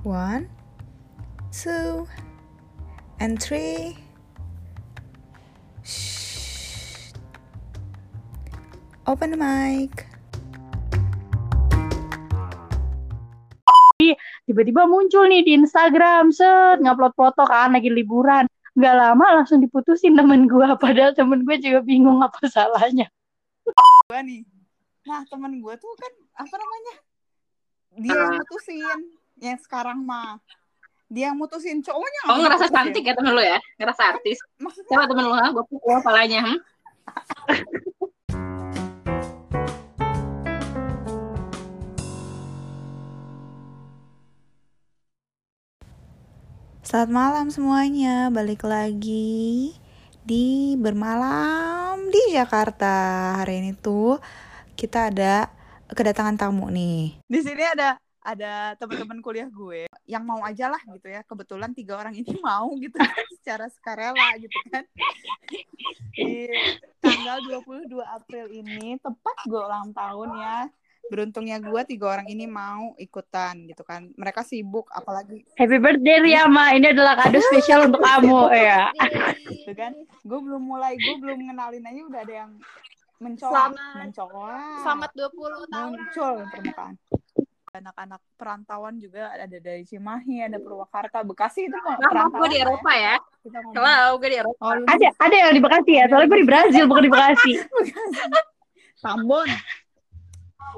One, two, and three. Shh. Open the mic. tiba-tiba muncul nih di Instagram set ngupload foto kan lagi liburan nggak lama langsung diputusin temen gue padahal temen gue juga bingung apa salahnya gue nih nah temen gue tuh kan apa namanya dia yang mutusin yang sekarang mah dia yang mutusin cowoknya Oh ngerasa cantik ya temen lu ya? Ngerasa artis. maksudnya Coba temen lu ha, gue pukul palanya. Hmm? Selamat malam semuanya, balik lagi di bermalam di Jakarta. Hari ini tuh kita ada kedatangan tamu nih. di sini ada ada teman-teman kuliah gue yang mau aja lah gitu ya. Kebetulan tiga orang ini mau gitu kan, secara sukarela gitu kan. Di tanggal 22 April ini tepat gue ulang tahun ya. Beruntungnya gue tiga orang ini mau ikutan gitu kan. Mereka sibuk apalagi happy birthday Riyama ini adalah kado spesial untuk kamu ya. gitu kan. Gue belum mulai gue belum ngenalin aja udah ada yang mencolok Selamat- mencolok. Selamat 20 tahun. muncul permukaan anak-anak perantauan juga ada dari Cimahi ada Purwakarta Bekasi itu kok Nah, gue di. Eropa ya. Kita ngomong. Hello, gue di Eropa. Oh, ada ada yang di Bekasi ya? Soalnya gue di Brazil bukan di Bekasi. Tambon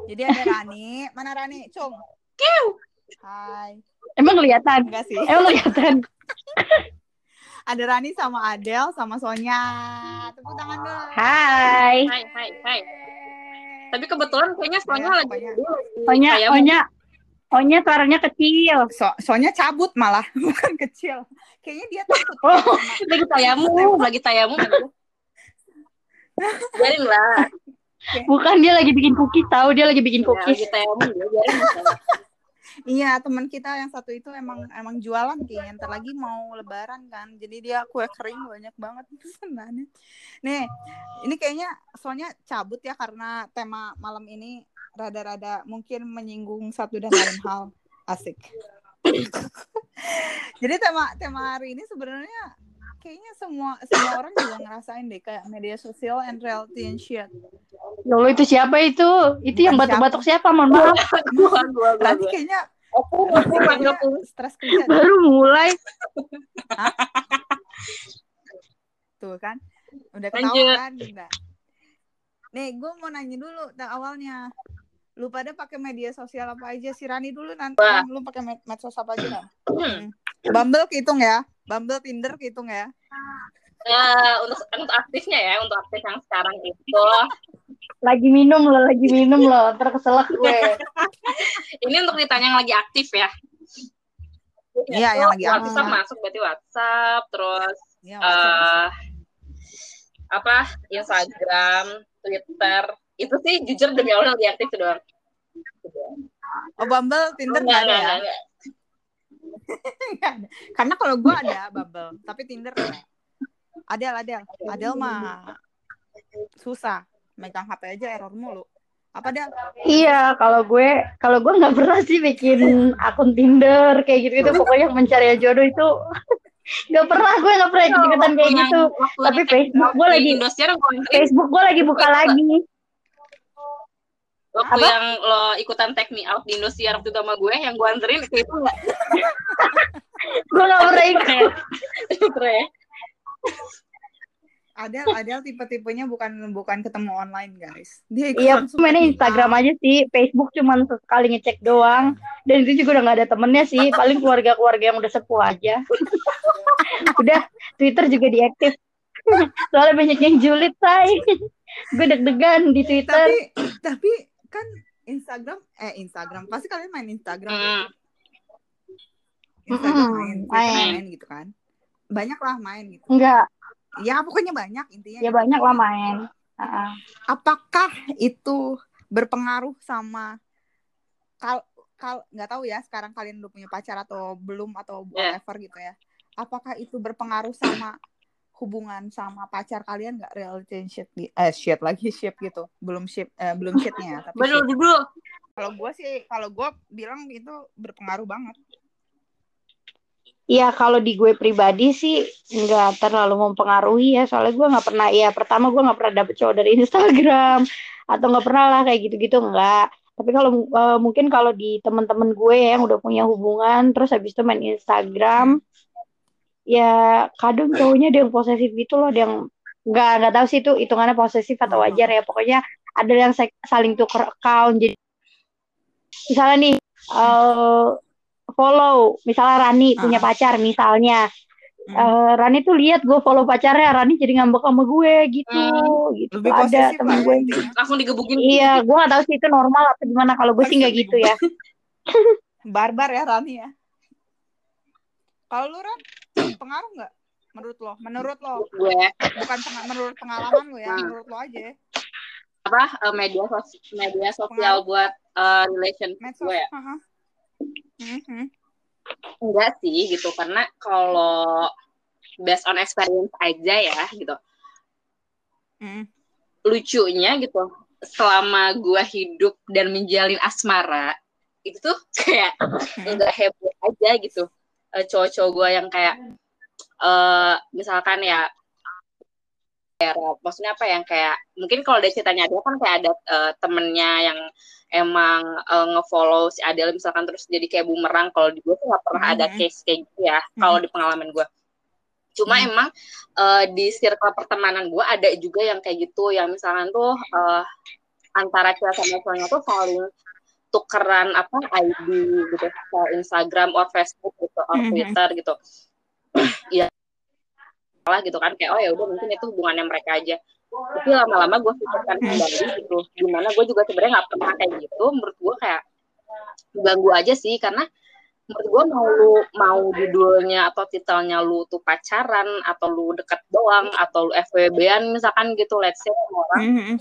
jadi ada Rani. Mana Rani? Cung. Hai. Emang kelihatan? Enggak sih. Emang kelihatan? Ada Rani sama Adel sama Sonya. Tepuk tangan dulu Hai. Hai, hai, hai. Tapi kebetulan kayaknya soalnya Ya, lagi kayak Onya Onya suaranya kecil so Sonya cabut malah bukan kecil kayaknya dia takut Oh. lagi tayamu, lagi tayamu. Biarin lah. bukan dia lagi bikin cookies tahu dia lagi bikin Ya, cookies lagi tayamu, ya, biarin. Iya, teman kita yang satu itu emang emang jualan kayaknya. Ntar lagi mau lebaran kan. Jadi dia kue kering banyak banget pesanannya. Nih, ini kayaknya soalnya cabut ya karena tema malam ini rada-rada mungkin menyinggung satu dan lain hal. Asik. Jadi tema tema hari ini sebenarnya kayaknya semua semua orang juga ngerasain deh kayak media sosial and reality and shit. Loh itu siapa itu itu yang batuk-batuk siapa mohon maaf gua. kayaknya Aku, stres kerja baru mulai Tuh kan. Udah Lanjut. ketawa kan? Nih, gue mau nanya dulu tak awalnya. Lu pada pakai media sosial apa aja? Si Rani dulu nanti Wah. lu pakai med- medsos apa aja kan? Hmm. Bumble kehitung ya. Bumble Tinder kehitung ya. Ya, untuk untuk aktifnya ya, untuk aktif yang sekarang itu. lagi minum loh lagi minum loh terkeselak gue Ini untuk ditanya yang lagi aktif ya. Iya, yang lagi aktif. WhatsApp masuk berarti WhatsApp, terus Ya, eh apa Instagram, Twitter. Itu sih jujur demi Allah lagi aktif doang. oh, Bumble Tinder Enggak, nggak ada enggak, ya? enggak, enggak. Nggak ada. Karena kalau gue ada Bumble, tapi Tinder enggak. Adel, Adel. Adel mah susah. Megang HP aja error mulu. Apa Del? iya kalau gue kalau gue nggak pernah sih bikin akun Tinder kayak gitu gitu pokoknya mencari jodoh itu nggak pernah gue nggak pernah ikut ikutan kayak gitu. Tapi Facebook gue lagi Indosiar gue anterin, Facebook gue lagi buka lagi. Waktu Apa? yang lo ikutan take me out di Indosiar waktu itu sama gue yang gue anterin itu itu enggak gue nggak pernah ikut. Ya. Adel, Adel tipe-tipenya bukan bukan ketemu online guys. Dia ikut iya langsung mainnya Instagram aja sih Facebook cuman sekali ngecek doang dan itu juga udah nggak ada temennya sih paling keluarga-keluarga yang udah sepuh aja udah Twitter juga diaktif soalnya banyak yang julid say gue deg-degan di Twitter Tapi tapi kan Instagram eh Instagram pasti kalian main Instagram. Hmm. Instagram main, Twitter main. main gitu kan. Banyak lah main gitu. enggak Ya pokoknya banyak intinya. ya gitu. banyak lah main Heeh. Apakah itu berpengaruh sama kal kal nggak tahu ya sekarang kalian udah punya pacar atau belum atau Ya. whatever gitu ya. Apakah itu berpengaruh sama hubungan sama pacar kalian nggak relationship di- eh shit lagi ship gitu belum ship eh, belum shitnya ya tapi Betul ship. dulu. kalau gue sih kalau gue bilang itu berpengaruh banget ya kalau di gue pribadi sih nggak terlalu mempengaruhi ya. Soalnya gue nggak pernah ya pertama gue nggak pernah dapet cowok dari Instagram. Atau nggak pernah lah kayak gitu-gitu nggak. Tapi kalau uh, mungkin kalau di teman-teman gue yang udah punya hubungan terus habis itu main Instagram ya kadang cowoknya dia yang posesif gitu loh dia yang nggak nggak tahu sih itu hitungannya posesif atau Hmm. wajar ya. Pokoknya ada yang sa- saling tuker account. Jadi misalnya nih eh, follow misalnya Rani punya Ah. pacar misalnya Hmm. Eh, Rani tuh lihat gue follow pacarnya Rani jadi ngambek sama gue gitu Hmm. gitu Lebih ada temen gue. Langsung digebukin. iya gue gak tahu sih itu normal atau gimana kalau gue sih nggak gitu ya Barbar ya Rani ya. Kalau lu Ran, pengaruh nggak? Menurut lo? Menurut lo? Gue Bukan penga- menurut pengalaman lo ya, Hmm. menurut lo aja. apa eh, media sos media sosial buat eh, relation Medsos. gue ya? Aha. Mhm. Enggak sih gitu karena kalau based on experience aja ya gitu. Mhm. Lucunya gitu selama gue hidup dan menjalin asmara itu tuh kayak enggak heboh aja gitu. Eh, Cowok-cowok gue yang kayak eh misalkan ya maksudnya apa yang kayak mungkin kalau dari ceritanya dia kan kayak ada eh, temennya yang emang eh, ngefollow si Adele misalkan terus jadi kayak bumerang kalau di gue tuh nggak pernah ada Mhm. case kayak gitu ya kalau di pengalaman gue cuma Mhm. emang eh, di circle pertemanan gue ada juga yang kayak gitu yang misalkan tuh eh, antara cewek sama cowoknya tuh saling tukeran apa ID gitu Instagram or Facebook gitu or Mhm. Twitter gitu ya salah gitu kan. Kayak oh ya udah mungkin itu hubungannya mereka aja. Tapi lama-lama gue pikirkan kembali gitu. Gimana gue juga sebenarnya nggak pernah kayak gitu. Menurut gue kayak ganggu aja sih. Karena menurut gue mau lu mau judulnya atau titelnya lu tuh pacaran atau lu deket doang atau lu FWB-an misalkan gitu let's say orang Mhm.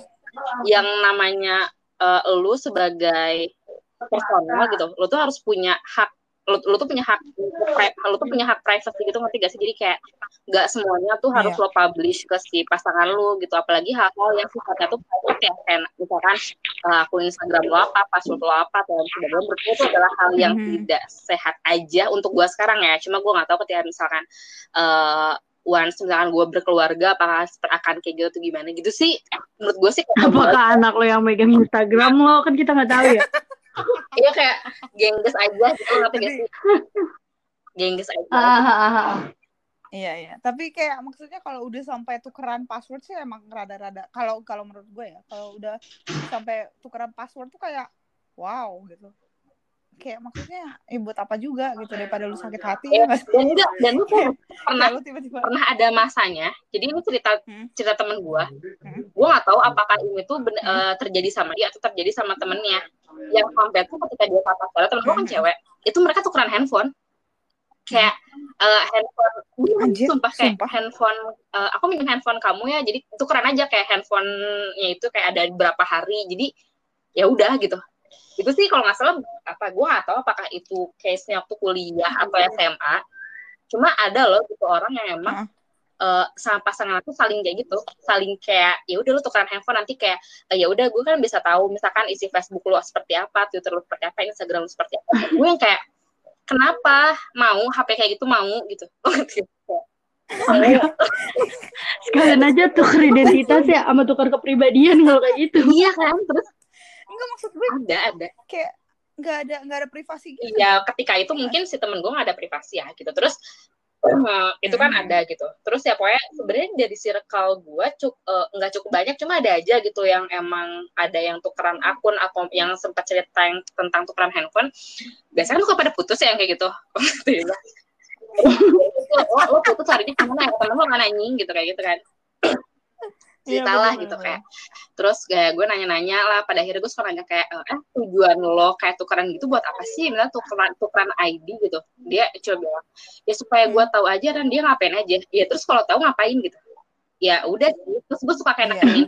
yang namanya eh, lu sebagai personal gitu lu tuh harus punya hak lu, lu tuh punya hak lu tuh punya hak privacy gitu ngerti gak sih? Jadi kayak nggak semuanya tuh harus Iya. lo publish ke si pasangan lu gitu. Apalagi hal-hal yang sifatnya tuh private ya kayak misalkan eh, akun Instagram lo apa password lo apa dan sebagainya menurut gue itu adalah hal yang Mhm. tidak sehat aja untuk gua sekarang ya. Cuma gua nggak tahu ketika misalkan eh once misalkan gue berkeluarga apakah akan kayak gitu gimana gitu sih? Menurut gue sih kayak apakah anak lo yang megang Instagram lo? Kan kita nggak tahu ya Iya kayak gengges aja gitu ngerti sih? Gengges aja. Ah, ah, ah, ah. Iya iya, tapi kayak maksudnya kalau udah sampai tukeran password sih emang rada-rada kalau kalau menurut gue ya, kalau udah sampai tukeran password tuh kayak wow gitu. Kayak maksudnya ya buat apa juga gitu daripada lu sakit hati Ya, ya dan enggak dan itu pernah Kayak lu tiba-tiba pernah ada masanya. Jadi ini cerita Hmm. cerita temen gue. Hmm. Gue nggak tahu apakah ini tuh ben- Hmm. eh, terjadi sama dia atau terjadi sama temennya. Yang sampai tuh ketika dia patah sekolah temen gue kan Hmm. cewek. Itu mereka tukeran handphone. Kayak eh, handphone, Anjir, sumpah kayak sumpah. handphone. eh, aku minjem handphone kamu ya. Jadi tukeran aja kayak handphonenya itu kayak ada beberapa hari. Jadi ya udah gitu itu sih kalau nggak salah apa gue nggak tahu apakah itu case nya waktu kuliah atau SMA cuma ada loh gitu orang yang emang eh, sama pasangan aku saling kayak gitu saling kayak ya udah lu tukeran handphone nanti kayak eh, ya udah gue kan bisa tahu misalkan isi Facebook lu seperti apa Twitter lu seperti apa Instagram lu seperti apa. Gue yang kayak kenapa? Mau? HP kayak gitu mau? Gitu. Sekalian aja tuker identitas ya sama tuker kepribadian kalau kayak gitu. Iya kan? Terus Enggak maksud gue ada ada kayak nggak ada nggak ada privasi gitu. Iya, ketika itu mungkin si temen gue gak ada privasi ya gitu. Terus eh, itu kan Hmm. ada gitu. Terus ya pokoknya sebenarnya dari circle gue cuk eh, nggak cukup banyak, cuma ada aja gitu yang emang ada yang tukeran akun atau yang sempat cerita yang tentang tukeran handphone. Biasanya kan kok pada putus ya yang kayak gitu. Lo, lo putus harinya ke mana ya? Temen lo mana anjing gitu kayak gitu kan. Iya, cerita lah bener, gitu bener, kayak terus kayak gue nanya-nanya lah pada akhirnya gue suka nanya kayak eh tujuan lo kayak tukeran gitu buat apa sih? Misalnya tukeran tukeran ID gitu. Dia coba bilang ya supaya gue tahu aja dan dia ngapain aja. Ya terus kalau tahu ngapain gitu. Ya udah terus gue suka Iya. kayak nekenin.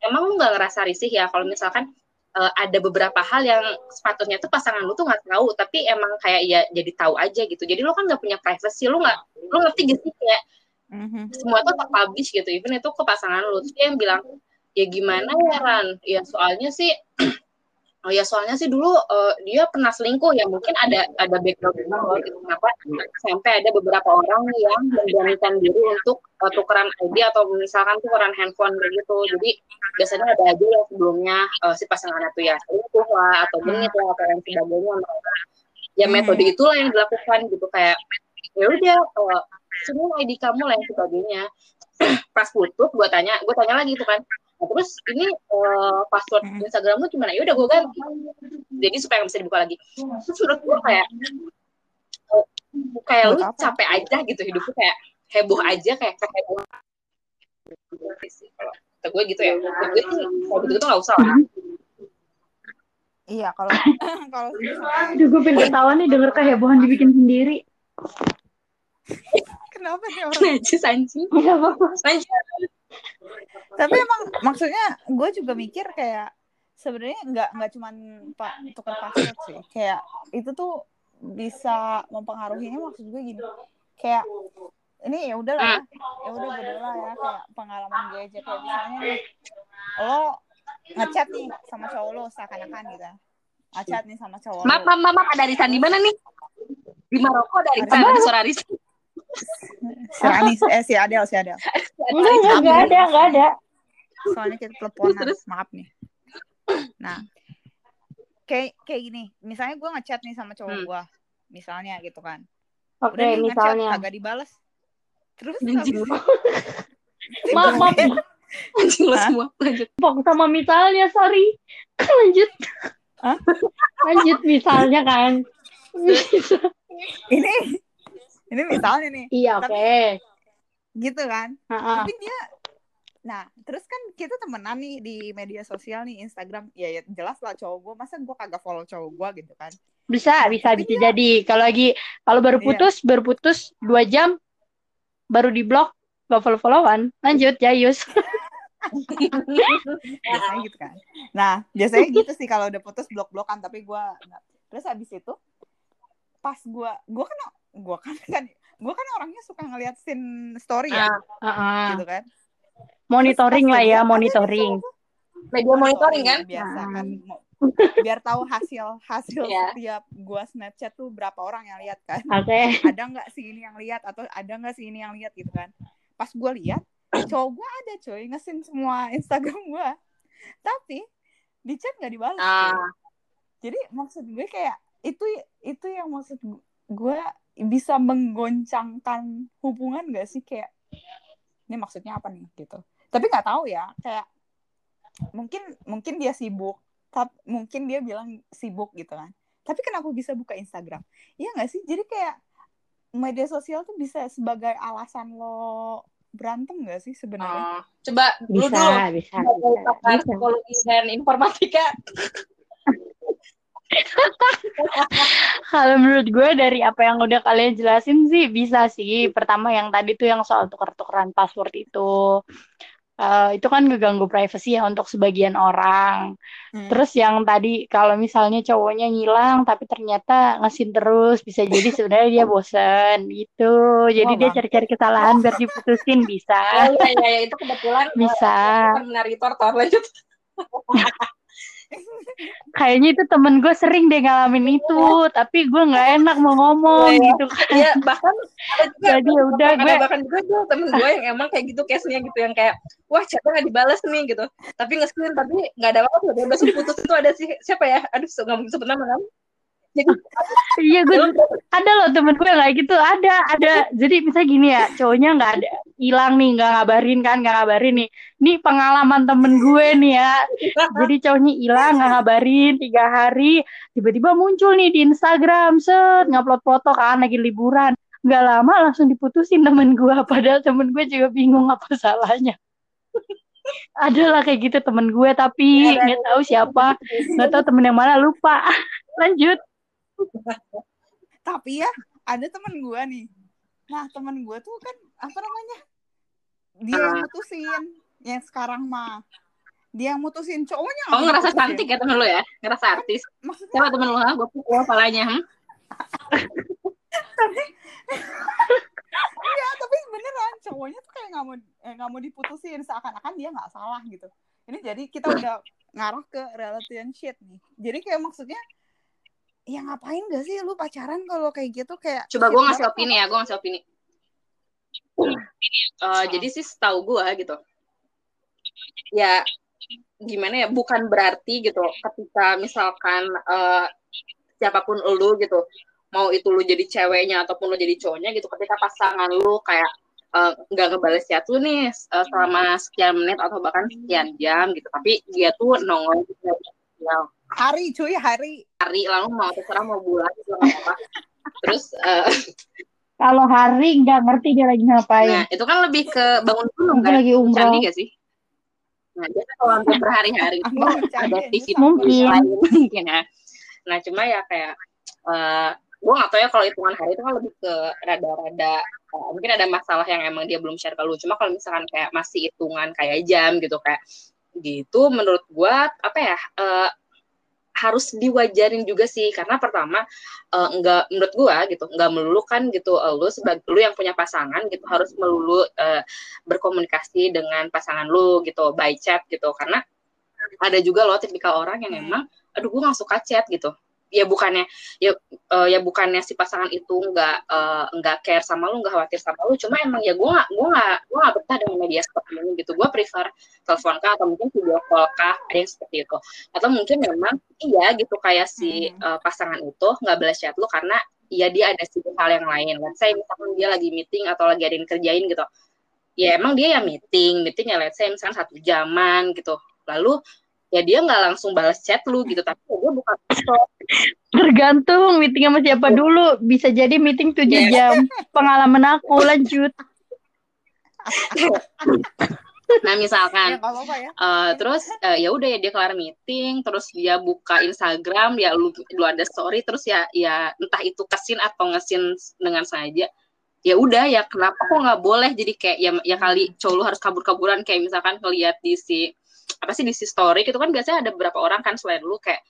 Emang lu nggak ngerasa risih ya kalau misalkan eh, ada beberapa hal yang sepatutnya tuh pasangan lu tuh nggak tahu tapi emang kayak ya jadi tahu aja gitu. Jadi lu kan nggak punya privacy lu nggak lu ngerti gak sih kayak Mhm. semua tuh terpublish gitu. Even itu ke pasangan lu. Dia yang bilang ya gimana ya Ran? Ya soalnya sih Oh ya soalnya sih dulu eh, dia pernah selingkuh. Ya mungkin ada ada background gitu. Kenapa sampai ada beberapa orang yang memberanikan diri untuk eh, tukeran ID atau misalkan tukeran handphone kayak gitu. Jadi biasanya ada aja yang sebelumnya eh, si pasangan itu ya selingkuh lah atau genit lah atau yang sebagainya. Ya Hmm. metode itulah yang dilakukan gitu. Kayak ya udah eh, semua ID kamu lah yang sebagainya pas putus gue tanya gue tanya lagi tuh kan Nah, terus ini eh, password Hmm. Instagram lu gimana? Ya udah gue ganti. Jadi supaya nggak bisa dibuka lagi. Terus menurut gue kayak eh, kayak lu capek aja gitu hidup lu kayak heboh aja kayak keheboh. Kalau kata gue gitu ya. Kata gue sih kalau gitu itu nggak usah lah. Iya, kalau kalau Aduh, gue pengen ketawa nih denger kehebohan dibikin sendiri. kenapa sih orang? Najis anjing. Tapi emang maksudnya gue juga mikir kayak sebenarnya nggak nggak cuman pak tukar password sih. Kayak itu tuh bisa mempengaruhinya maksud gue gini. Kayak ini ya udah lah ya udah bodo lah ya. Kayak pengalaman gue aja. Kayak misalnya nih lo ngechat nih sama cowok lo seakan-akan gitu. Ngechat nih sama cowok Maaf, maaf, maaf, ada Arisan di mana nih? Di Maroko ada Arisan, ada. suara Arisan. Si eh si Adel si Adel Enggak, enggak, enggak ada, enggak ada. soalnya kita teleponan Terus, maaf nih nah kayak kayak gini misalnya gue ngechat nih sama cowok Hmm. gue misalnya gitu kan Oke, udah nih ngechat misalnya. kagak dibales terus. Maaf, maaf, Anjing lu Hah? semua. Lanjut. Pok sama misalnya, sorry. Lanjut. Hah? Lanjut misalnya kan. ini ini misalnya nih iya, oke. gitu kan Ha-ha. tapi dia nah terus kan kita temenan nih di media sosial nih Instagram ya, ya jelas lah cowok gue masa gue kagak follow cowok gue gitu kan Bisa, bisa, Tapi bisa jadi. Kalau lagi, kalau baru Iya. putus, baru putus dua jam, baru di blok, gak follow-followan. Lanjut, Jayus. biasanya gitu kan nah biasanya gitu sih kalau udah putus blok blokan tapi gue terus habis itu pas gue gue kan gue kan kan gue kan orangnya suka ngeliat scene story ya Ah, Ha-ha. gitu kan Monitoring Terus lah ya, monitoring. Media monitoring kan? biasa kan Mau- biar tahu hasil hasil Iya. setiap gua Snapchat tuh berapa orang yang lihat kan Oke. ada nggak sih ini yang lihat atau ada nggak sih ini yang lihat gitu kan pas gua lihat cowok gua ada coy ngesin semua Instagram gua tapi di chat nggak dibalas. Ah, jadi maksud gue kayak itu itu yang maksud gue bisa menggoncangkan hubungan gak sih kayak ini maksudnya apa nih gitu tapi nggak tahu ya kayak mungkin mungkin dia sibuk tapi mungkin dia bilang sibuk gitu kan tapi kenapa bisa buka Instagram iya nggak sih jadi kayak media sosial tuh bisa sebagai alasan lo berantem gak sih sebenarnya oh. Coba lu Bisa, dulu. bisa, Sebagai bisa. pakar Bisa. psikologi dan informatika. Kalau menurut gue dari apa yang udah kalian jelasin sih bisa sih. Pertama yang tadi tuh yang soal tuker-tukeran password itu. Eh, itu kan ngeganggu privasi ya untuk sebagian orang. Hmm. Terus yang tadi kalau misalnya cowoknya ngilang tapi ternyata ngesin terus bisa jadi sebenarnya dia bosen gitu. Jadi Wah, dia cari-cari kesalahan biar diputusin bisa. Oh iya, iya, iya. itu kebetulan. Bisa. Bukan menari tortor. Lanjut. Kayaknya itu temen gue sering deh ngalamin itu, tapi gue nggak enak mau ngomong Iya. gitu kan. Iya, bahkan Jadi ya udah gue bahkan juga tuh temen gue yang emang kayak gitu case-nya gitu yang kayak wah chatnya nggak dibales nih gitu tapi nge-screen tapi nggak ada apa-apa udah langsung putus itu ada sih siapa ya aduh nggak mau sebut nama kan Iya gue ada loh temen gue kayak gitu. Ada ada. Jadi misalnya gini ya cowoknya nggak ada hilang nih nggak ngabarin kan nggak ngabarin nih. Ini pengalaman temen gue nih ya. Jadi cowoknya hilang nggak ngabarin tiga hari tiba-tiba muncul nih di Instagram. Set ngupload foto kan lagi liburan. Nggak lama langsung diputusin temen gue padahal temen gue juga bingung apa salahnya. Ada lah kayak gitu temen gue tapi Ada, nggak tahu siapa. Nggak tahu temen yang mana lupa. Lanjut tapi ya ada temen gue nih. Nah temen gue tuh kan apa namanya dia yang mutusin yang sekarang mah. Dia yang mutusin cowoknya oh ngerasa mutusin. cantik ya temen lu ya? Ngerasa artis? maksudnya siapa temen lu ha? Gue pukul kepalanya hmm? ya tapi beneran cowoknya tuh kayak nggak mau eh, nggak mau diputusin. Seakan-akan dia nggak salah gitu. Ini jadi kita udah ngarah ke relationship nih. Jadi kayak maksudnya ya ngapain gak sih lu pacaran kalau kayak gitu kayak Coba gue ngasih banget opini ya, gue ngasih opini. Eh, jadi sih setahu gue gitu. Ya gimana ya, bukan berarti gitu ketika misalkan eh, siapa pun lu gitu, mau itu lu jadi ceweknya ataupun lu jadi cowoknya gitu, ketika pasangan lu kayak eh, nggak ngebales chat lu nih eh, selama sekian menit atau bahkan sekian jam gitu, tapi dia tuh nongol sosial hari cuy hari hari lalu mau terserah mau bulan nggak apa-apa. Terus eh, Kalau hari nggak ngerti dia lagi ngapain. Nah, itu kan lebih ke bangun gunung kan? lagi umroh. Candi gak sih? Nah, dia kan kalau hampir berhari-hari itu ada aktivitas sama. Mungkin. lain mungkin ya. Nah, cuma ya kayak eh gue gak tau ya kalau hitungan hari itu kan lebih ke rada-rada eh, mungkin ada masalah yang emang dia belum share ke lu. Cuma kalau misalkan kayak masih hitungan kayak jam gitu kayak gitu menurut gue apa ya eh, harus diwajarin juga sih. Karena pertama eh, enggak menurut gua gitu enggak melulu kan gitu eh, lu sebagai lu yang punya pasangan gitu harus melulu eh, berkomunikasi dengan pasangan lu gitu by chat gitu. Karena ada juga loh tipikal orang yang Hmm. emang aduh gua nggak suka chat gitu ya bukannya ya eh, ya bukannya si pasangan itu nggak eh, nggak care sama lu nggak khawatir sama lu cuma emang ya gua nggak gua nggak gua nggak betah dengan media seperti ini gitu. Gua prefer telepon kah atau mungkin video call kah ada yang seperti itu. Atau mungkin memang iya gitu kayak si Hmm. eh, pasangan itu nggak balas chat lu karena ya dia ada sibuk hal yang lain. Let's say misalkan dia lagi meeting atau lagi ada yang kerjain gitu. Ya emang dia ya meeting meeting ya let's say misalkan satu jaman gitu. Lalu ya dia nggak langsung balas chat lu gitu tapi ya dia bukan stop Tergantung meeting sama siapa dulu. Bisa jadi meeting 7 Iya. jam. Pengalaman aku lanjut. nah ya misalkan nggak apa-apa ya Eh, terus eh, ya udah ya dia kelar meeting terus dia buka Instagram ya lu, lu ada story terus ya ya entah itu kesin atau ngesin dengan sengaja ya udah ya kenapa kok nggak boleh jadi kayak ya ya kali cowok lu harus kabur-kaburan kayak misalkan ngeliat di si apa sih di si story itu kan biasanya ada beberapa orang kan selain lu kayak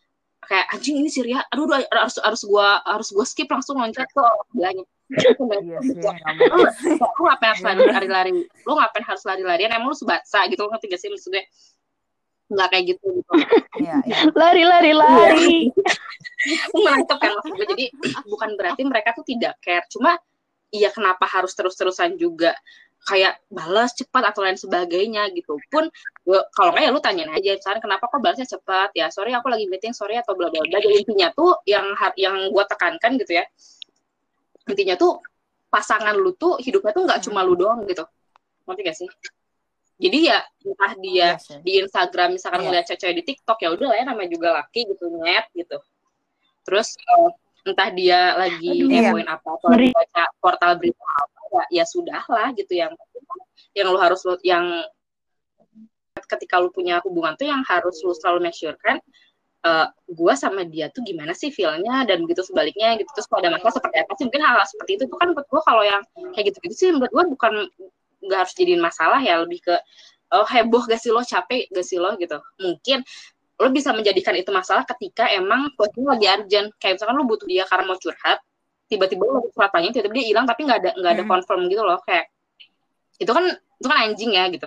kayak anjing ini si Ria aduh aduh, harus harus gua harus gua skip langsung loncat ke iya nggak lu, ngapain harus lari- lari-lari lu ngapain harus lari-larian? Emang lu sebatsa gitu lu ngerti gak sih maksud gue nggak kayak gitu gitu. Iya iya. Lari, lari, lari. aku menangkap kan maksud gue jadi bukan berarti mereka tuh tidak care. Cuma iya kenapa harus terus-terusan juga kayak balas cepat atau lain sebagainya gitu pun gue- kalau kayak lu tanyain aja misalnya kenapa kok balasnya cepat? Ya sorry aku lagi meeting sorry atau bla bla bla. Jadi intinya tuh yang yang gue tekankan gitu ya intinya tuh pasangan lu tuh hidupnya tuh nggak cuma lu doang gitu. Ngerti gak sih? Jadi ya entah dia sih. di Instagram misalkan Iya. ngeliat cewek di TikTok ya udah lah ya namanya juga laki gitu net gitu. Terus entah dia lagi iya. ngepoin apa atau lagi baca portal berita apa ya, ya sudah lah gitu. Yang yang lu harus lu yang ketika lu punya hubungan tuh yang harus lu selalu make sure kan eh gue sama dia tuh gimana sih feelnya dan begitu sebaliknya gitu. Terus kalau ada masalah seperti apa sih? Mungkin hal, -hal seperti itu tuh kan menurut gue kalau yang kayak gitu-gitu sih menurut gue bukan nggak harus jadiin masalah ya. Lebih ke oh heboh gak sih lo? Capek gak sih lo? gitu. Mungkin lo bisa menjadikan itu masalah ketika emang posisinya lagi urgent. Kayak misalkan lo butuh dia karena mau curhat tiba-tiba lo curhat tanya tiba-tiba dia hilang tapi nggak ada nggak ada Hmm. confirm gitu loh kayak itu kan itu kan anjing ya gitu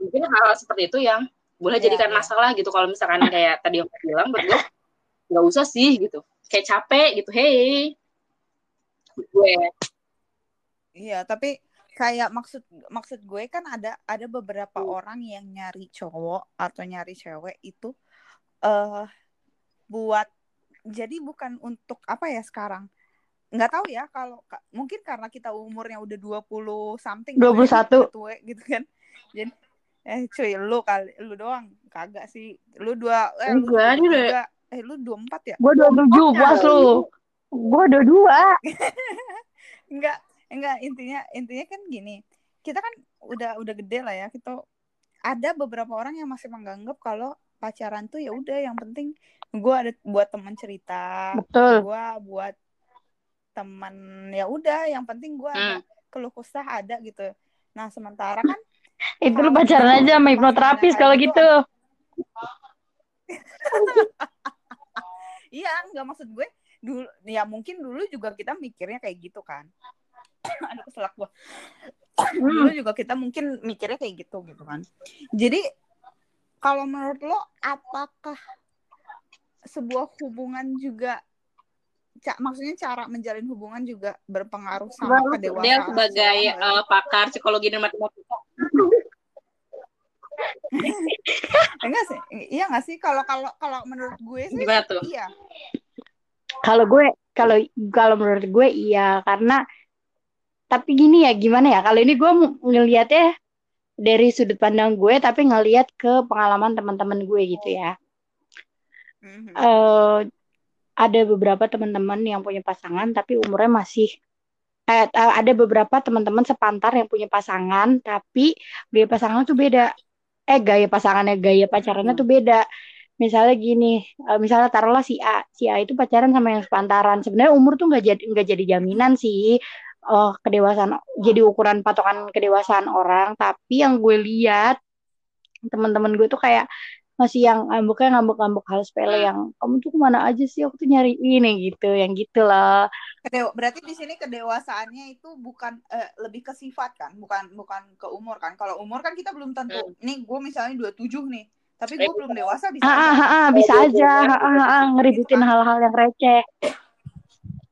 mungkin hal, -hal seperti itu yang boleh Iya, jadikan iya. masalah gitu kalau misalkan kayak tadi yang bilang gue nggak usah sih gitu kayak capek gitu hey gue Iya, tapi kayak maksud maksud gue kan ada ada beberapa Hmm. orang yang nyari cowok atau nyari cewek itu eh buat jadi bukan untuk apa ya sekarang. Nggak tahu ya kalau ka- mungkin karena kita umurnya udah 20 something gitu ya, 21. tua gitu kan. Jadi eh cuy lu kali lu doang kagak sih. Lu dua eh lu udah- tiga, eh lu 24 ya? Gue 27, puas lu. Gue 22. enggak enggak intinya intinya kan gini kita kan udah udah gede lah ya kita ada beberapa orang yang masih menganggap kalau pacaran tuh ya udah yang penting gue ada buat teman cerita gue buat teman ya udah yang penting gue ada Hmm. keluh kesah ada gitu. Nah sementara kan Itu lu pacaran aja sama hipnoterapis kalau gitu, gitu. iya nggak maksud gue. Dulu ya mungkin dulu juga kita mikirnya kayak gitu kan. Aduh keselak gue dulu juga kita mungkin mikirnya kayak gitu gitu kan. Jadi kalau menurut lo apakah sebuah hubungan juga ca- maksudnya cara menjalin hubungan juga berpengaruh sama Coba lu, kedewasaan Del sebagai eh, pakar psikologi dan matematika. enggak sih iya nggak sih kalau kalau kalau menurut gue sih Gimana tuh? iya Kalau gue kalau kalau menurut gue iya karena tapi gini ya gimana ya kalau ini gue ngelihatnya dari sudut pandang gue tapi ngelihat ke pengalaman teman-teman gue gitu ya. Mhm. eh ada beberapa teman-teman yang punya pasangan tapi umurnya masih eh, eh, ada beberapa teman-teman sepantar yang punya pasangan tapi gaya pasangan tuh beda. Eh gaya pasangannya gaya pacarannya tuh beda. Misalnya gini, eh, misalnya taruhlah si A, si A itu pacaran sama yang sepantaran. Sebenarnya umur tuh nggak jadi nggak jadi jaminan sih eh kedewasaan jadi ukuran patokan kedewasaan orang. Tapi yang gue lihat teman-teman gue tuh kayak masih yang ngambeknya ngambek-ngambek hal sepele yang kamu tuh ke mana aja sih? Aku tuh nyari ini gitu yang gitu lah Kedewa- berarti di sini kedewasaannya itu bukan eh, lebih ke sifat kan? Bukan bukan ke umur kan? Kalau umur kan kita belum tentu nih gue misalnya 27 nih tapi gue belum dewasa bisa ah, aja. ah, ah, bisa aja. iya, ah, ah, ah, ngeributin hal-hal yang receh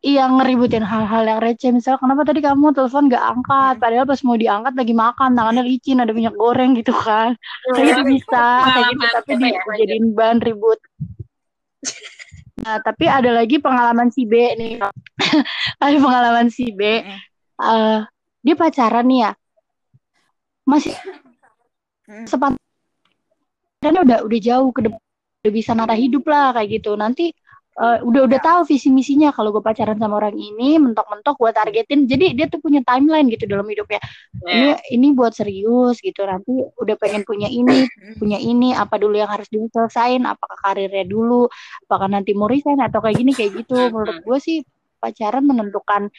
iya ngeributin hal-hal yang receh. Misalnya kenapa tadi kamu telepon gak angkat? Padahal pas mau diangkat lagi makan tangannya licin ada minyak goreng gitu kan. Kayak gitu bisa kayak gitu. Tapi apa di, ya, dijadiin bahan ribut. Nah tapi ada lagi pengalaman si B nih. Ada pengalaman si B. Eh dia pacaran nih ya. Masih Mm. sepan kan udah udah jauh ke depan udah bisa nata hidup lah kayak gitu. Nanti eh, udah udah Ya. tahu visi misinya. Kalau gue pacaran sama orang ini mentok-mentok gue targetin. Jadi dia tuh punya timeline gitu dalam hidupnya ini Ya. ini buat serius gitu. Nanti udah pengen punya ini Mm. punya ini. Apa dulu yang harus diselesain? Apakah karirnya dulu? Apakah nanti mau resign atau kayak gini kayak gitu. Menurut gue sih pacaran menentukan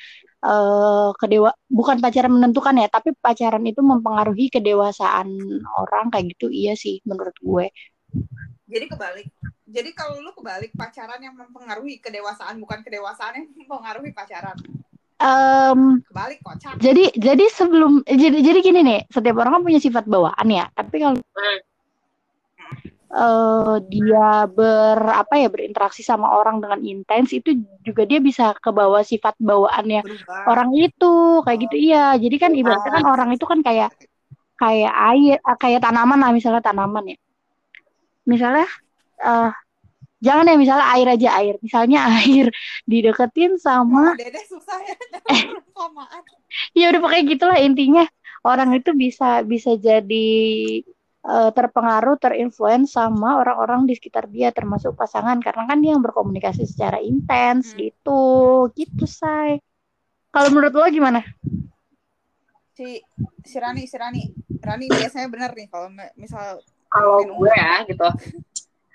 eh kedewa bukan pacaran menentukan ya tapi pacaran itu mempengaruhi kedewasaan orang kayak gitu. Iya sih menurut gue jadi kebalik. Jadi kalau lu kebalik pacaran yang mempengaruhi kedewasaan bukan kedewasaan yang mempengaruhi pacaran. Em, kebalik kocak. jadi jadi sebelum jadi jadi gini nih setiap orang kan punya sifat bawaan ya. Tapi kalau Hmm. eh, dia ber apa ya berinteraksi sama orang dengan intens itu juga dia bisa kebawa sifat bawaannya berubah. orang itu kayak gitu. Iya jadi kan ibaratnya kan orang itu kan kayak kayak air ah, kayak tanaman lah misalnya tanaman ya misalnya eh jangan ya misalnya air aja air. Misalnya air dideketin sama Oh, dede susah ya perumpamaan ya udah pokoknya gitulah intinya. Orang itu bisa bisa jadi eh, terpengaruh terinfluence sama orang-orang di sekitar dia termasuk pasangan. Karena kan dia yang berkomunikasi secara intens Hmm. gitu. Gitu say. Kalau menurut lo gimana? Si si Rani si Rani. Rani biasanya benar nih. Kalau misal Kalau gue ya gitu.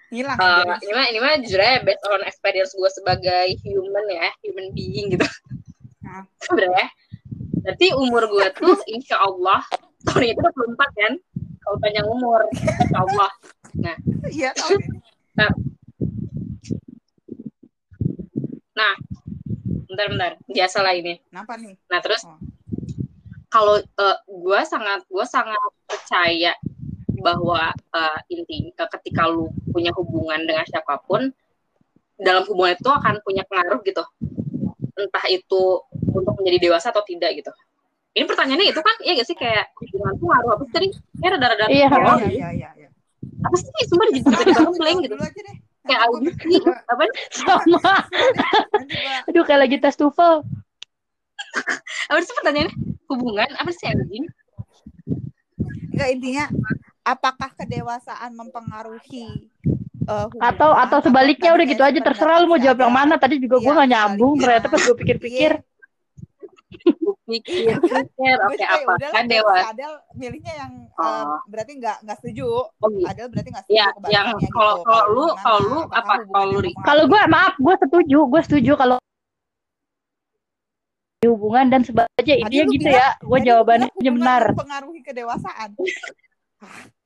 hilang Eh, jadi. ini mah ini mah jujur aja based on experience gue sebagai human ya, human being gitu. Hmm. Sebenarnya. Berarti umur gue tuh insya Allah tahun itu 24 kan. Kalau panjang umur, insya Allah. iya tahun ini Bentar-bentar, biasa lah ini. kenapa nih Nah terus Oh. kalau eh, gue sangat gue sangat percaya bahwa eh, inti eh, ketika lu punya hubungan dengan siapa pun dalam hubungan itu akan punya pengaruh gitu. Entah itu untuk menjadi dewasa atau tidak gitu. Ini pertanyaannya itu kan iya gak sih? Kayak hubungan tuh ngaruh apa sih? Tadi kayak rada-rada Iya, iya iya iya iya. Apa sih? Semua jadi blank jawab gitu. dulu aja deh. Kayak audisi apa sama. Aduh kayak lagi tes TOEFL. Apa sih pertanyaannya? Hubungan apa sih anjing? Enggak intinya apakah kedewasaan mempengaruhi hubungan atau atau sebaliknya udah gitu aja terserah lu mau jawab yang mana tadi juga gue Iya, gak nyambung sebaliknya. ternyata pas gue pikir-pikir. Iya, pikir pikir gue oke ya apa udahlah, kan si Adel milihnya yang Oh. berarti nggak nggak setuju. Oh gitu Adel berarti nggak setuju Ya, yang kalau gitu. kalau lu kalau lu apa kalau lu kalau gue maaf gue setuju gue setuju kalau hubungan dan sebagainya. Intinya lu gitu bilang- ya gue jawabannya benar. mempengaruhi kedewasaan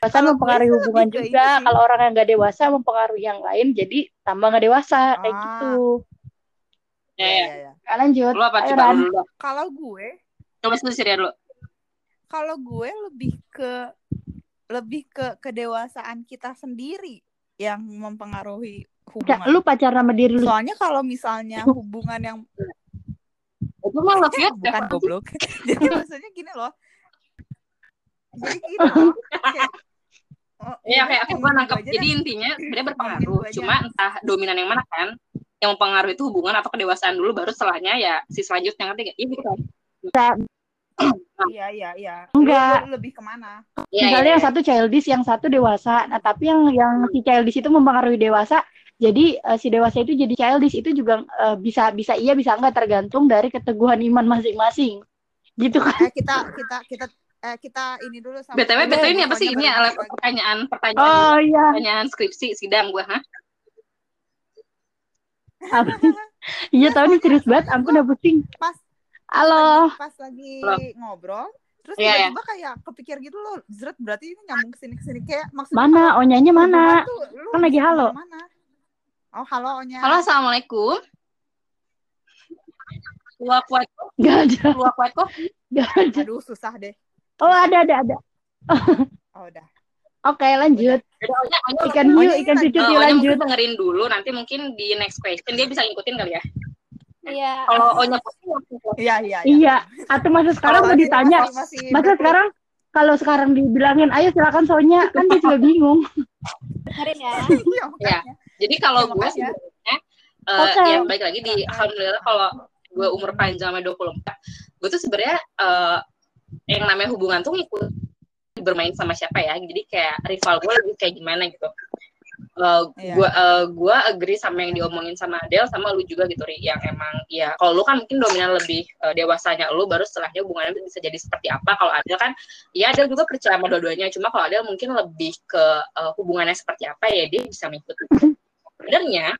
dewasa mempengaruhi hubungan juga kalau orang yang gak dewasa mempengaruhi yang lain jadi tambah gak dewasa kayak Ah. gitu ya, Iya, ya. iya, iya. Kalian lanjut lu apa Ayo, coba dulu kalau gue coba Siria dulu kalau gue lebih ke lebih ke kedewasaan kita sendiri yang mempengaruhi hubungan. lu pacaran sama diri lu Soalnya kalau misalnya hubungan yang Itu mah you bukan goblok. Jadi maksudnya gini loh. Jadi gini loh. Kayak, oh, Iya kayak aku gue nangkep. aja Jadi dah. intinya sebenarnya berpengaruh. Aja. Cuma entah dominan yang mana kan. Yang mempengaruhi itu hubungan atau kedewasaan dulu baru setelahnya ya si selanjutnya ngerti gak? Iya gitu kan. Iya iya iya. Enggak. Lu, lu lebih ke mana? Iya, misalnya iya, yang satu childish yang satu dewasa nah tapi yang yang si childish itu mempengaruhi dewasa jadi eh, si dewasa itu jadi childish itu juga eh, bisa bisa iya bisa enggak tergantung dari keteguhan iman masing-masing gitu kan Eh kita kita kita eh kita ini dulu sama BTW, BTW ini apa sih? Ini alat pertanyaan, pertanyaan, oh iya pertanyaan skripsi sidang gua, hah? Apa? iya tahu nih serius banget ampun udah pusing Pas halo pas lagi Halo. ngobrol terus Iya, tiba-tiba kayak kepikir gitu loh zret berarti ini nyambung ke sini ke sini kayak maksudnya mana onyanya mana tuh Kan lagi halo. ke mana-mana. oh halo Onya Halo, assalamualaikum. Luak kuat, Gak ada luak kuat kok. gak ada aduh susah deh oh ada ada ada oh udah oke lanjut Jadi, Onya, Onya, ikan hiu iya, ikan iya. cucut Eh, hiu Onya lanjut dengerin dulu, nanti mungkin di next question dia bisa ngikutin kali ya. Iya. Kalau Onya pasti langsung iya iya iya atau masa sekarang mau ditanya masih- masih masa sekarang kalau sekarang dibilangin ayo silakan Sonya kan dia juga bingung Dengerin ya. Iya, makanya. Jadi kalau Ya, gue sebenarnya eh, Oke. ya baik lagi di alhamdulillah kalau gue umur panjang sampai 24, gue tuh sebenarnya eh, yang namanya hubungan tuh ngikut bermain sama siapa ya. Jadi kayak rival gue lagi kayak gimana gitu. Eh, Iya. gue eh, gue agree sama yang diomongin sama Adele sama lu juga gitu Ri yang emang ya kalau lu kan mungkin dominan lebih eh, dewasanya lu baru setelahnya hubungannya bisa jadi seperti apa kalau Adele kan ya Adele juga percaya sama dua-duanya cuma kalau Adele mungkin lebih ke eh, hubungannya seperti apa ya dia bisa mengikuti sebenarnya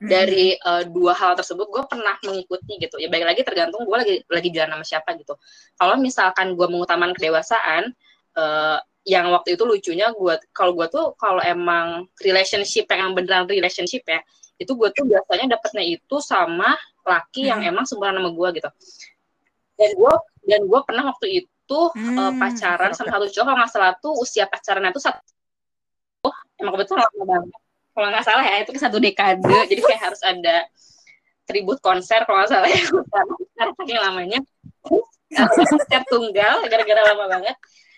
dari eh, dua hal tersebut gue pernah mengikuti gitu. Ya baik lagi tergantung gue lagi lagi jalan sama siapa gitu. Kalau misalkan gue mengutamakan kedewasaan eh, yang waktu itu lucunya gue kalau gue tuh kalau emang relationship yang beneran relationship ya itu gue tuh biasanya dapetnya itu sama laki yang emang seumuran sama gue gitu. Dan gue dan gue pernah waktu itu eh, Hmm, pacaran oke, sama satu cowok kalau nggak salah tuh usia pacarannya tuh satu. Oh emang kebetulan lama banget kalau nggak salah ya itu satu dekade. Jadi kayak harus ada tribut konser kalau nggak salah ya. Karena saking lamanya. Konser tunggal gara-gara lama banget.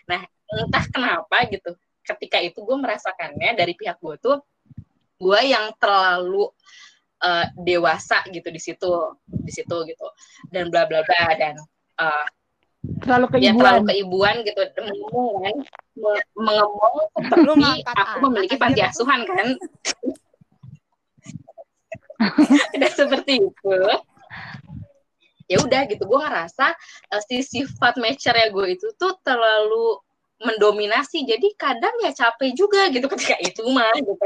Nah entah kenapa gitu ketika itu gue merasakannya dari pihak gue tuh gue yang terlalu eh, dewasa gitu di situ di situ gitu. Dan bla bla bla dan eh, terlalu ya keibuan terlalu keibuan. gitu. Mengomong kan? Me- mengemong seperti aku memiliki panti asuhan kan? Udah seperti itu. Ya udah gitu. Gue ngerasa eh, si sifat matcher ya gue itu tuh terlalu mendominasi. Jadi kadang ya capek juga gitu ketika itu mah gitu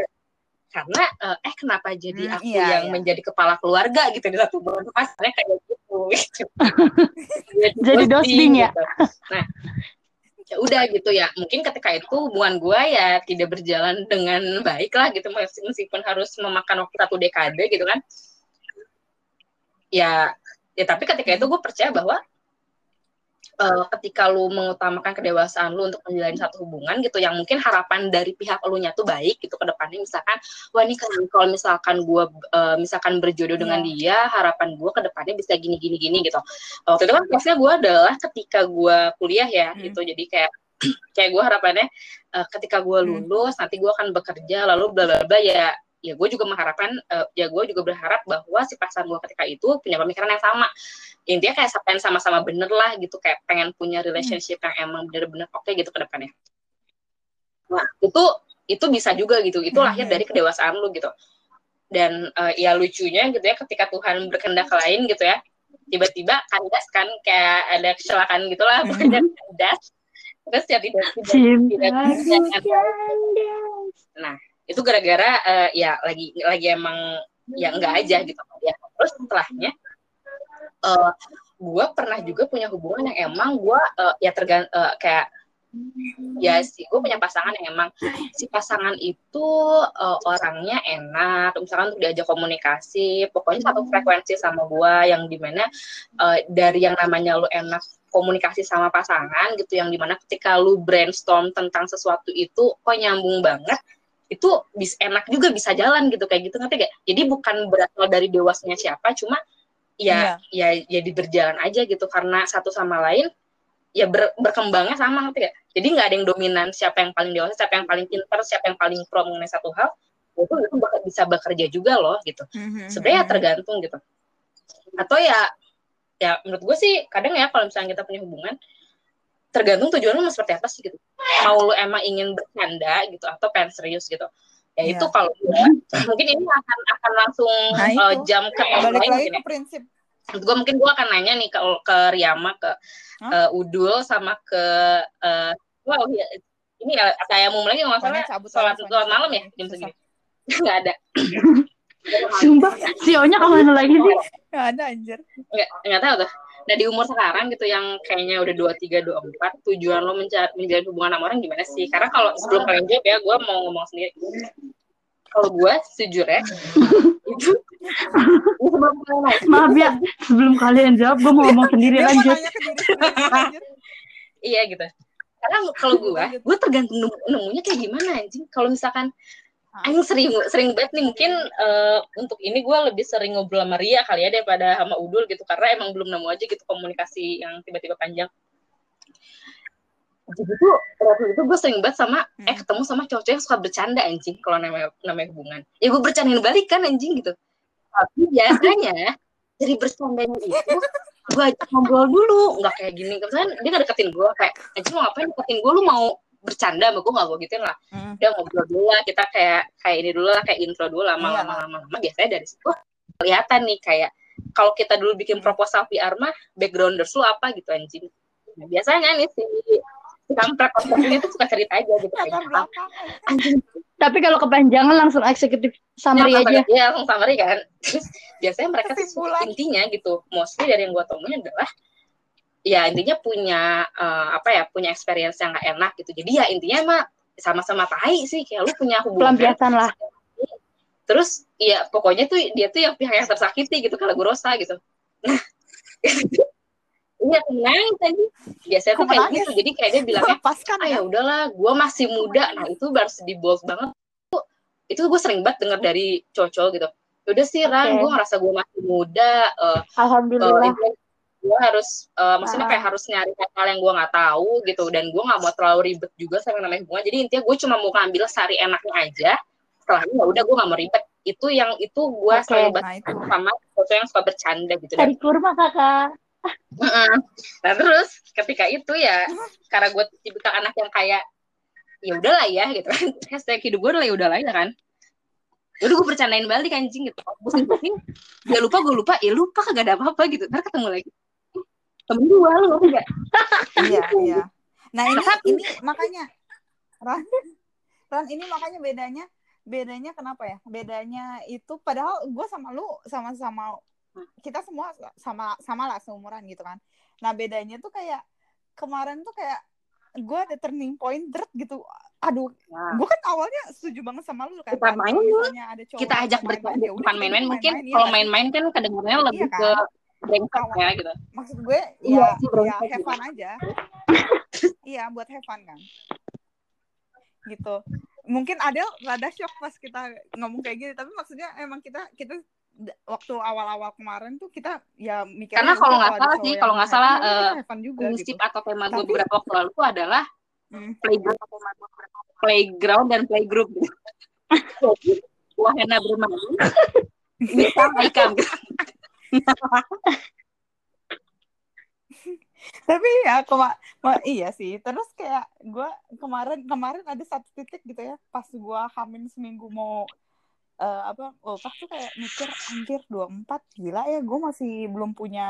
karena eh, eh kenapa jadi Hmm, aku iya, yang iya. menjadi kepala keluarga gitu di satu bulan pasarnya kayak gitu, gitu. Jadi dosbing ya? gitu. nah ya udah gitu ya mungkin ketika itu hubungan gue ya tidak berjalan dengan baik lah gitu meskipun harus memakan waktu satu dekade gitu kan ya ya tapi ketika itu gue percaya bahwa eh, ketika lu mengutamakan kedewasaan lu untuk menjalani satu hubungan gitu yang mungkin harapan dari pihak lu nya tuh baik gitu ke depannya misalkan wah ini kalau misalkan gue misalkan berjodoh dengan dia harapan gue ke depannya bisa gini gini gini gitu waktu itu kan prosesnya gue adalah ketika gue kuliah ya Hmm. gitu jadi kayak kayak gue harapannya eh, ketika gue Hmm. lulus nanti gue akan bekerja lalu bla bla bla ya ya gue juga mengharapkan eh, ya gue juga berharap bahwa si pasangan gue ketika itu punya pemikiran yang sama. Intinya kayak pengen sama-sama bener lah gitu kayak pengen punya relationship yang emang bener-bener oke gitu ke depannya. Nah itu itu bisa juga gitu. Itu lahir Mhm. dari kedewasaan lu gitu. Dan eh, ya lucunya gitu ya ketika Tuhan berkehendak lain gitu ya tiba-tiba kandas kan kayak ada kecelakaan gitulah Mhm. pokoknya kandas. Terus ya tidak tidak cinta tidak kandas. Itu gara-gara eh, ya lagi lagi emang ya enggak aja gitu. Ya terus setelahnya eh gue pernah juga punya hubungan yang emang gue ya tergan eh, kayak ya sih gue punya pasangan yang emang si pasangan itu uh, orangnya enak misalkan untuk diajak komunikasi pokoknya satu frekuensi sama gue yang di mana uh, dari yang namanya lu enak komunikasi sama pasangan gitu yang di mana ketika lu brainstorm tentang sesuatu itu kok nyambung banget itu bisa enak juga bisa jalan gitu kayak gitu ngerti gak? Jadi bukan berasal dari dewasanya siapa, cuma ya ya jadi berjalan aja gitu karena satu sama lain ya ber, berkembangnya sama ngerti gak? Jadi nggak ada yang dominan siapa yang paling dewasa, siapa yang paling pintar, siapa yang paling pro mengenai satu hal. Itu itu bisa bekerja juga loh gitu. Mhm, Sebenarnya mhm. tergantung gitu. Atau ya ya menurut gue sih kadang ya kalau misalnya kita punya hubungan tergantung tujuan lu mau seperti apa sih gitu. Mau lu emang ingin bercanda gitu atau pengen serius gitu. Ya Iya. itu kalau gue mungkin ini akan akan langsung Nah, uh, jam ke balik lain lagi mungkin ke ya. prinsip gue mungkin gue akan nanya nih ke ke Riyama ke Hah? uh, Udul sama ke uh, wow ya, ini ya kayak mau lagi nggak salah sholat sholat malam ya jam segini nggak ada Sumpah, si Onya ke mana lagi sih? Nggak ada anjir nggak nggak tahu tuh nah di umur sekarang gitu yang kayaknya udah dua tiga dua empat tujuan lo mencari menjalin hubungan sama orang gimana sih? Karena kalau sebelum kalian jawab ya gue mau ngomong sendiri. Kalau gue sejujurnya itu Maaf ya, sebelum kalian jawab, gue mau ngomong sendiri lanjut. iya gitu. Karena kalau gue gue tergantung nemu- nemunya kayak gimana anjing. Kalau misalkan Aing sering sering banget nih mungkin eh, untuk ini gue lebih sering ngobrol sama Ria kali ya daripada sama Udul gitu karena emang belum nemu aja gitu komunikasi yang tiba-tiba panjang. Jadi tuh waktu itu gue sering banget sama eh Hmm. ketemu sama cowok yang suka bercanda anjing kalau namanya namanya hubungan. Ya gue bercandain balik kan anjing gitu. Tapi biasanya dari bercandanya itu gue ajak ngobrol dulu nggak kayak gini kan dia nggak deketin gue kayak anjing mau ngapain deketin gue lu mau bercanda sama gue nggak gue gituin lah. Hmm. udah ngobrol dulu lah kita kayak kayak ini dulu lah kayak intro dulu lama Iya. lama lama lama biasanya dari situ kelihatan nih kayak kalau kita dulu bikin proposal PR mah backgrounders lu apa gitu anjing. Nah, biasanya nih si si kampret ini tuh suka cerita aja gitu kayak latar "Ah, anjing. Tapi kalau kepanjangan langsung eksekutif summary Ya, aja. ya langsung summary kan. Terus biasanya mereka tuh intinya gitu mostly dari yang gue temuin adalah ya intinya punya eh, apa ya punya experience yang gak enak gitu. Jadi ya intinya mah sama-sama tai sih kayak lu punya hubungan Pelampiasan lah. terus ya pokoknya tuh dia tuh yang pihak yang tersakiti gitu kalau gue rosa gitu. Nah iya aku menangis aja biasanya tuh kayak gitu jadi kayak dia bilangnya lepaskan ah ya ya. udahlah gue masih muda. Nah itu harus di bold banget. Tuh, itu gue sering banget denger dari cowok gitu. Udah sih Ran gue ngerasa gue masih muda eh, Alhamdulillah. Gue harus eh, maksudnya kayak harus nyari hal yang gue nggak tahu gitu. Dan gue nggak mau terlalu ribet juga sama namanya hubungan. Jadi intinya gue cuma mau ngambil sari enaknya aja. Setelahnya ya udah gue nggak mau ribet. Itu yang itu gue Oke. selalu bahas nah sama cowok yang suka bercanda gitu. Dan Cari kurma kakak. Heeh. nah terus ketika itu ya karena gue tipikal anak yang kayak ya udahlah ya gitu kan. Hashtag hidup gue adalah ya udahlah ya kan. Ya udah gue bercandain balik anjing gitu. Pusing-pusing dia lupa gue lupa. Ya lupa kagak ada apa-apa gitu. Ntar ketemu lagi temen gue lu ngerti nggak? Iya iya. Nah ini ini makanya Ran Ran ini makanya bedanya bedanya kenapa ya? Bedanya itu padahal gue sama lu sama-sama kita semua sama sama lah seumuran gitu kan. Nah bedanya tuh kayak kemarin tuh kayak gue ada turning point dret gitu. Aduh Nah, gue kan awalnya setuju banget sama lu kan Kita Kalau main misalnya ada cowok kita ajak bercanda main-main, ya bukan main-main mungkin iya kalau sih? main-main kan kedengarannya lebih Iya kan? ke brengsek ya gitu. Maksud gue Iya ya sih, ya brengsek have gitu. fun aja. Iya buat have fun kan. Gitu. Mungkin Adel rada shock pas kita ngomong kayak gini tapi maksudnya emang kita kita waktu awal-awal kemarin tuh kita ya mikirnya Karena ya kalau udah, nggak ada salah sih, kalau nggak salah, ya juga gitu. atau tema gue beberapa waktu lalu itu adalah Hmm. playground playground dan playgroup. Wahana bermain bisa ikan tapi ya kema ma- iya sih. Terus kayak gue kemarin kemarin ada satu titik gitu ya pas gue hamil seminggu mau eh, apa oh pas tuh kayak mikir anjir 24 gila ya gue masih belum punya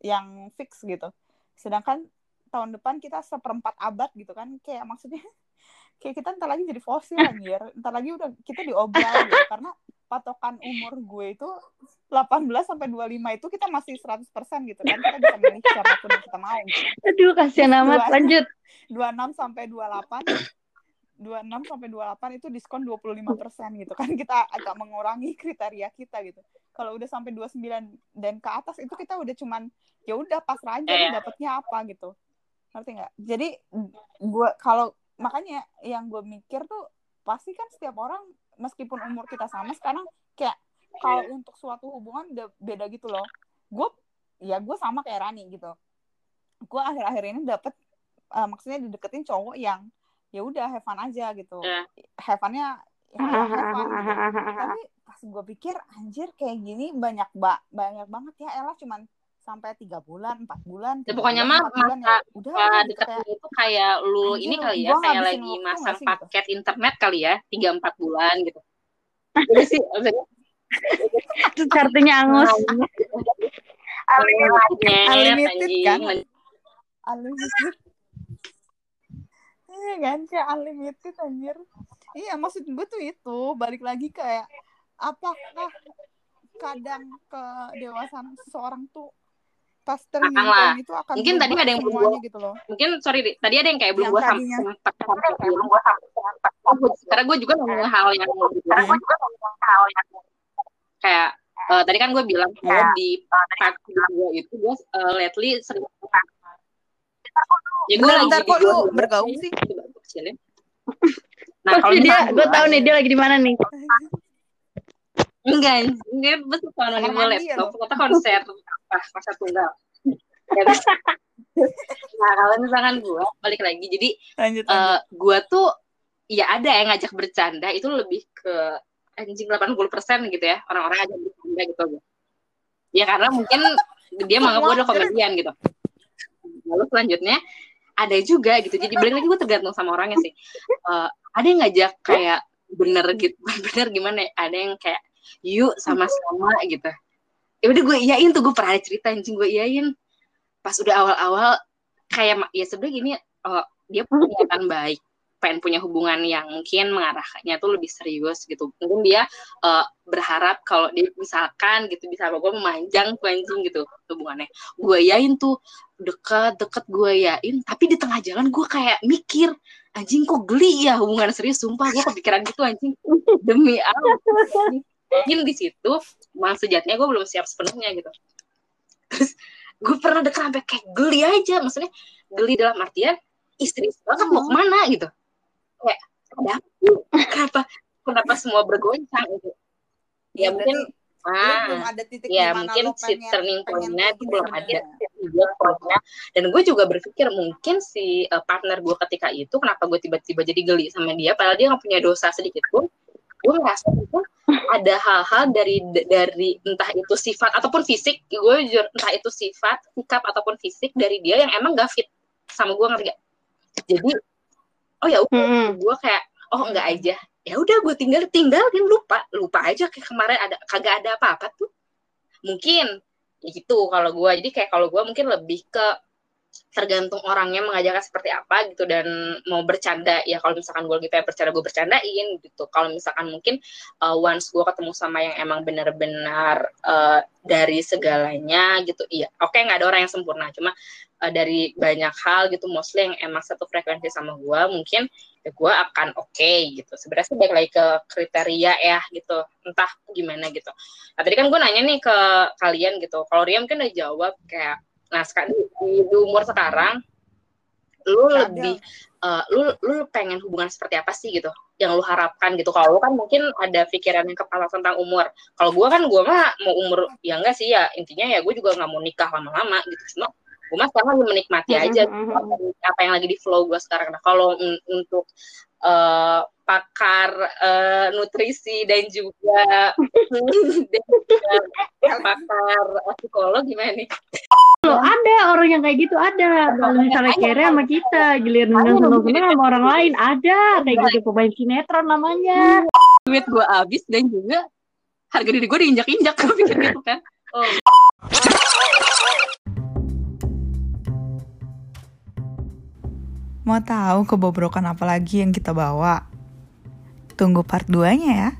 yang fix gitu. Sedangkan tahun depan kita seperempat abad gitu kan kayak maksudnya kayak kita ntar lagi jadi fosil anjir. Ntar lagi udah kita diobral gitu. Karena patokan umur gue itu 18 sampai 25 itu kita masih 100% gitu kan. Kita bisa milih siapa pun yang kita mau gitu. Aduh, kasihan amat. Dua. Lanjut. 26 sampai 28 26 sampai 28 itu diskon 25% gitu kan. Kita agak mengurangi kriteria kita gitu. Kalau udah sampai 29 dan ke atas itu kita udah cuman ya udah pasrah aja nih Iya. dapetnya apa gitu. Ngerti nggak? Jadi gua kalau makanya yang gue mikir tuh pasti kan setiap orang meskipun umur kita sama sekarang kayak kalau untuk suatu hubungan udah beda gitu loh. Gue ya gue sama kayak Rani gitu. Gue akhir-akhir ini dapet eh, maksudnya dideketin cowok yang ya udah have fun aja gitu. Iya. Have fun-nya ya, have fun gitu. Tapi pas gue pikir anjir kayak gini banyak ba banyak banget ya Ella cuman sampai tiga bulan, empat bulan. Ya, tiga pokoknya mah empat bulan masa- ya. Udah gitu, deketnya kayak, itu kayak lu Anjir, ini kali ya, kayak lagi masang gitu? paket internet kali ya, 3-4 bulan gitu. Jadi sih, Terus kartunya angus. Unlimited kan? anjing. unlimited. Iya kan kayak unlimited anjir. Iya maksud gue tuh itu balik lagi kayak apakah kadang ke dewasaan seseorang tuh pas turning Akan lah. point itu akan Mungkin tadi ada yang belum gitu loh. Mungkin sorry, Ri, tadi ada yang kayak belum Yang gue sempat Karena gue juga ngomongin hal yang Iya. kayak eh, tadi kan gue bilang kalau Iya. di part gue itu gue uh, lately sering ya gue lagi kok lu dua- bergaung sih? Gue. Nah, kalau di dia, gue gua- tahu nih dia lagi di mana nih. Enggak, Kamar mau mandi ya, laptop, kata konser apa konser tunggal. Nah kalau misalkan gue balik lagi, jadi Lanjut lanjut. eh gue tuh ya ada yang ngajak bercanda itu lebih ke anjing 80% gitu ya. Orang-orang ngajak bercanda gitu ya karena mungkin dia menganggap gue adalah komedian gitu. Lalu selanjutnya ada juga gitu. Jadi balik lagi gue tergantung sama orangnya sih. Eh, ada yang ngajak kayak bener gitu bener gimana ya? Ada yang kayak yuk sama-sama gitu. Ya udah gue iyain tuh gue pernah ada cerita anjing gue iyain. Pas udah awal-awal kayak ya sebenarnya gini oh, dia punya niatan baik pengen punya hubungan yang mungkin mengarahnya tuh lebih serius gitu. Mungkin dia eh, berharap kalau dia misalkan gitu bisa sama gue memanjang anjing gitu hubungannya. Gue yain tuh deket deket gue yain tapi di tengah jalan gue kayak mikir anjing kok geli ya hubungan serius sumpah. Gue kepikiran gitu anjing. Demi Allah mungkin di situ memang sejatinya gue belum siap sepenuhnya gitu. Terus gue pernah deket sampai kayak geli aja maksudnya geli dalam artian istri banget mau ke mana? gitu. Kayak ada kenapa kenapa semua bergoncang gitu? Ya Iya, mungkin ah belum ada titik ya mungkin si turning point-nya itu belum ada sebenarnya. Iya, pokoknya. dan gue juga berpikir mungkin si uh, partner gue ketika itu kenapa gue tiba-tiba jadi geli sama dia padahal dia nggak punya dosa sedikit pun gue merasa itu ada hal-hal dari dari entah itu sifat ataupun fisik. Gue jujur entah itu sifat sikap ataupun fisik dari dia yang emang gak fit sama gue ngerti gak? jadi oh ya udah Mm-mm. gue kayak oh enggak aja. Ya udah gue tinggal tinggalin lupa. Lupa aja kayak kemarin ada kagak ada apa-apa tuh. Mungkin ya gitu kalau gue. Jadi kayak kalau gue mungkin lebih ke tergantung orangnya mengajarkan seperti apa gitu dan mau bercanda ya kalau misalkan gue lagi pengen bercanda gue bercandain gitu. Kalau misalkan mungkin uh, once gue ketemu sama yang emang benar-benar uh, dari segalanya gitu iya oke nggak ada orang yang sempurna. Cuma uh, dari banyak hal gitu mostly yang emang satu frekuensi sama gue mungkin ya gue akan oke gitu. Sebenarnya sih balik lagi ke kriteria ya gitu entah gimana gitu. Nah tadi kan gue nanya nih ke kalian gitu kalau Ria mungkin udah jawab kayak nah sekarang di, di umur sekarang lu Kadang. lebih eh, lu lu pengen hubungan seperti apa sih gitu? Yang lu harapkan gitu. Kalau lu kan mungkin ada pikiran yang kepala tentang umur. Kalau gue kan gue mah mau umur ya enggak sih ya. Intinya ya gue juga nggak mau nikah lama-lama gitu. Cuma gue mah sekarang lagi menikmati aja gitu, apa, apa yang lagi di flow gue sekarang. Nah kalau un- untuk eh, pakar eh, nutrisi dan juga dan juga pakar psikolog gimana nih? Loh, ada orang yang kayak gitu ada. Kalau misalnya kere sama kita, giliran seneng seneng sama orang lain ada. Kayak gitu pemain sinetron namanya. duit gue habis dan juga harga diri gue diinjak-injak gue pikir gitu kan. Oh Mau tahu kebobrokan apa lagi yang kita bawa? Tunggu part 2-nya ya.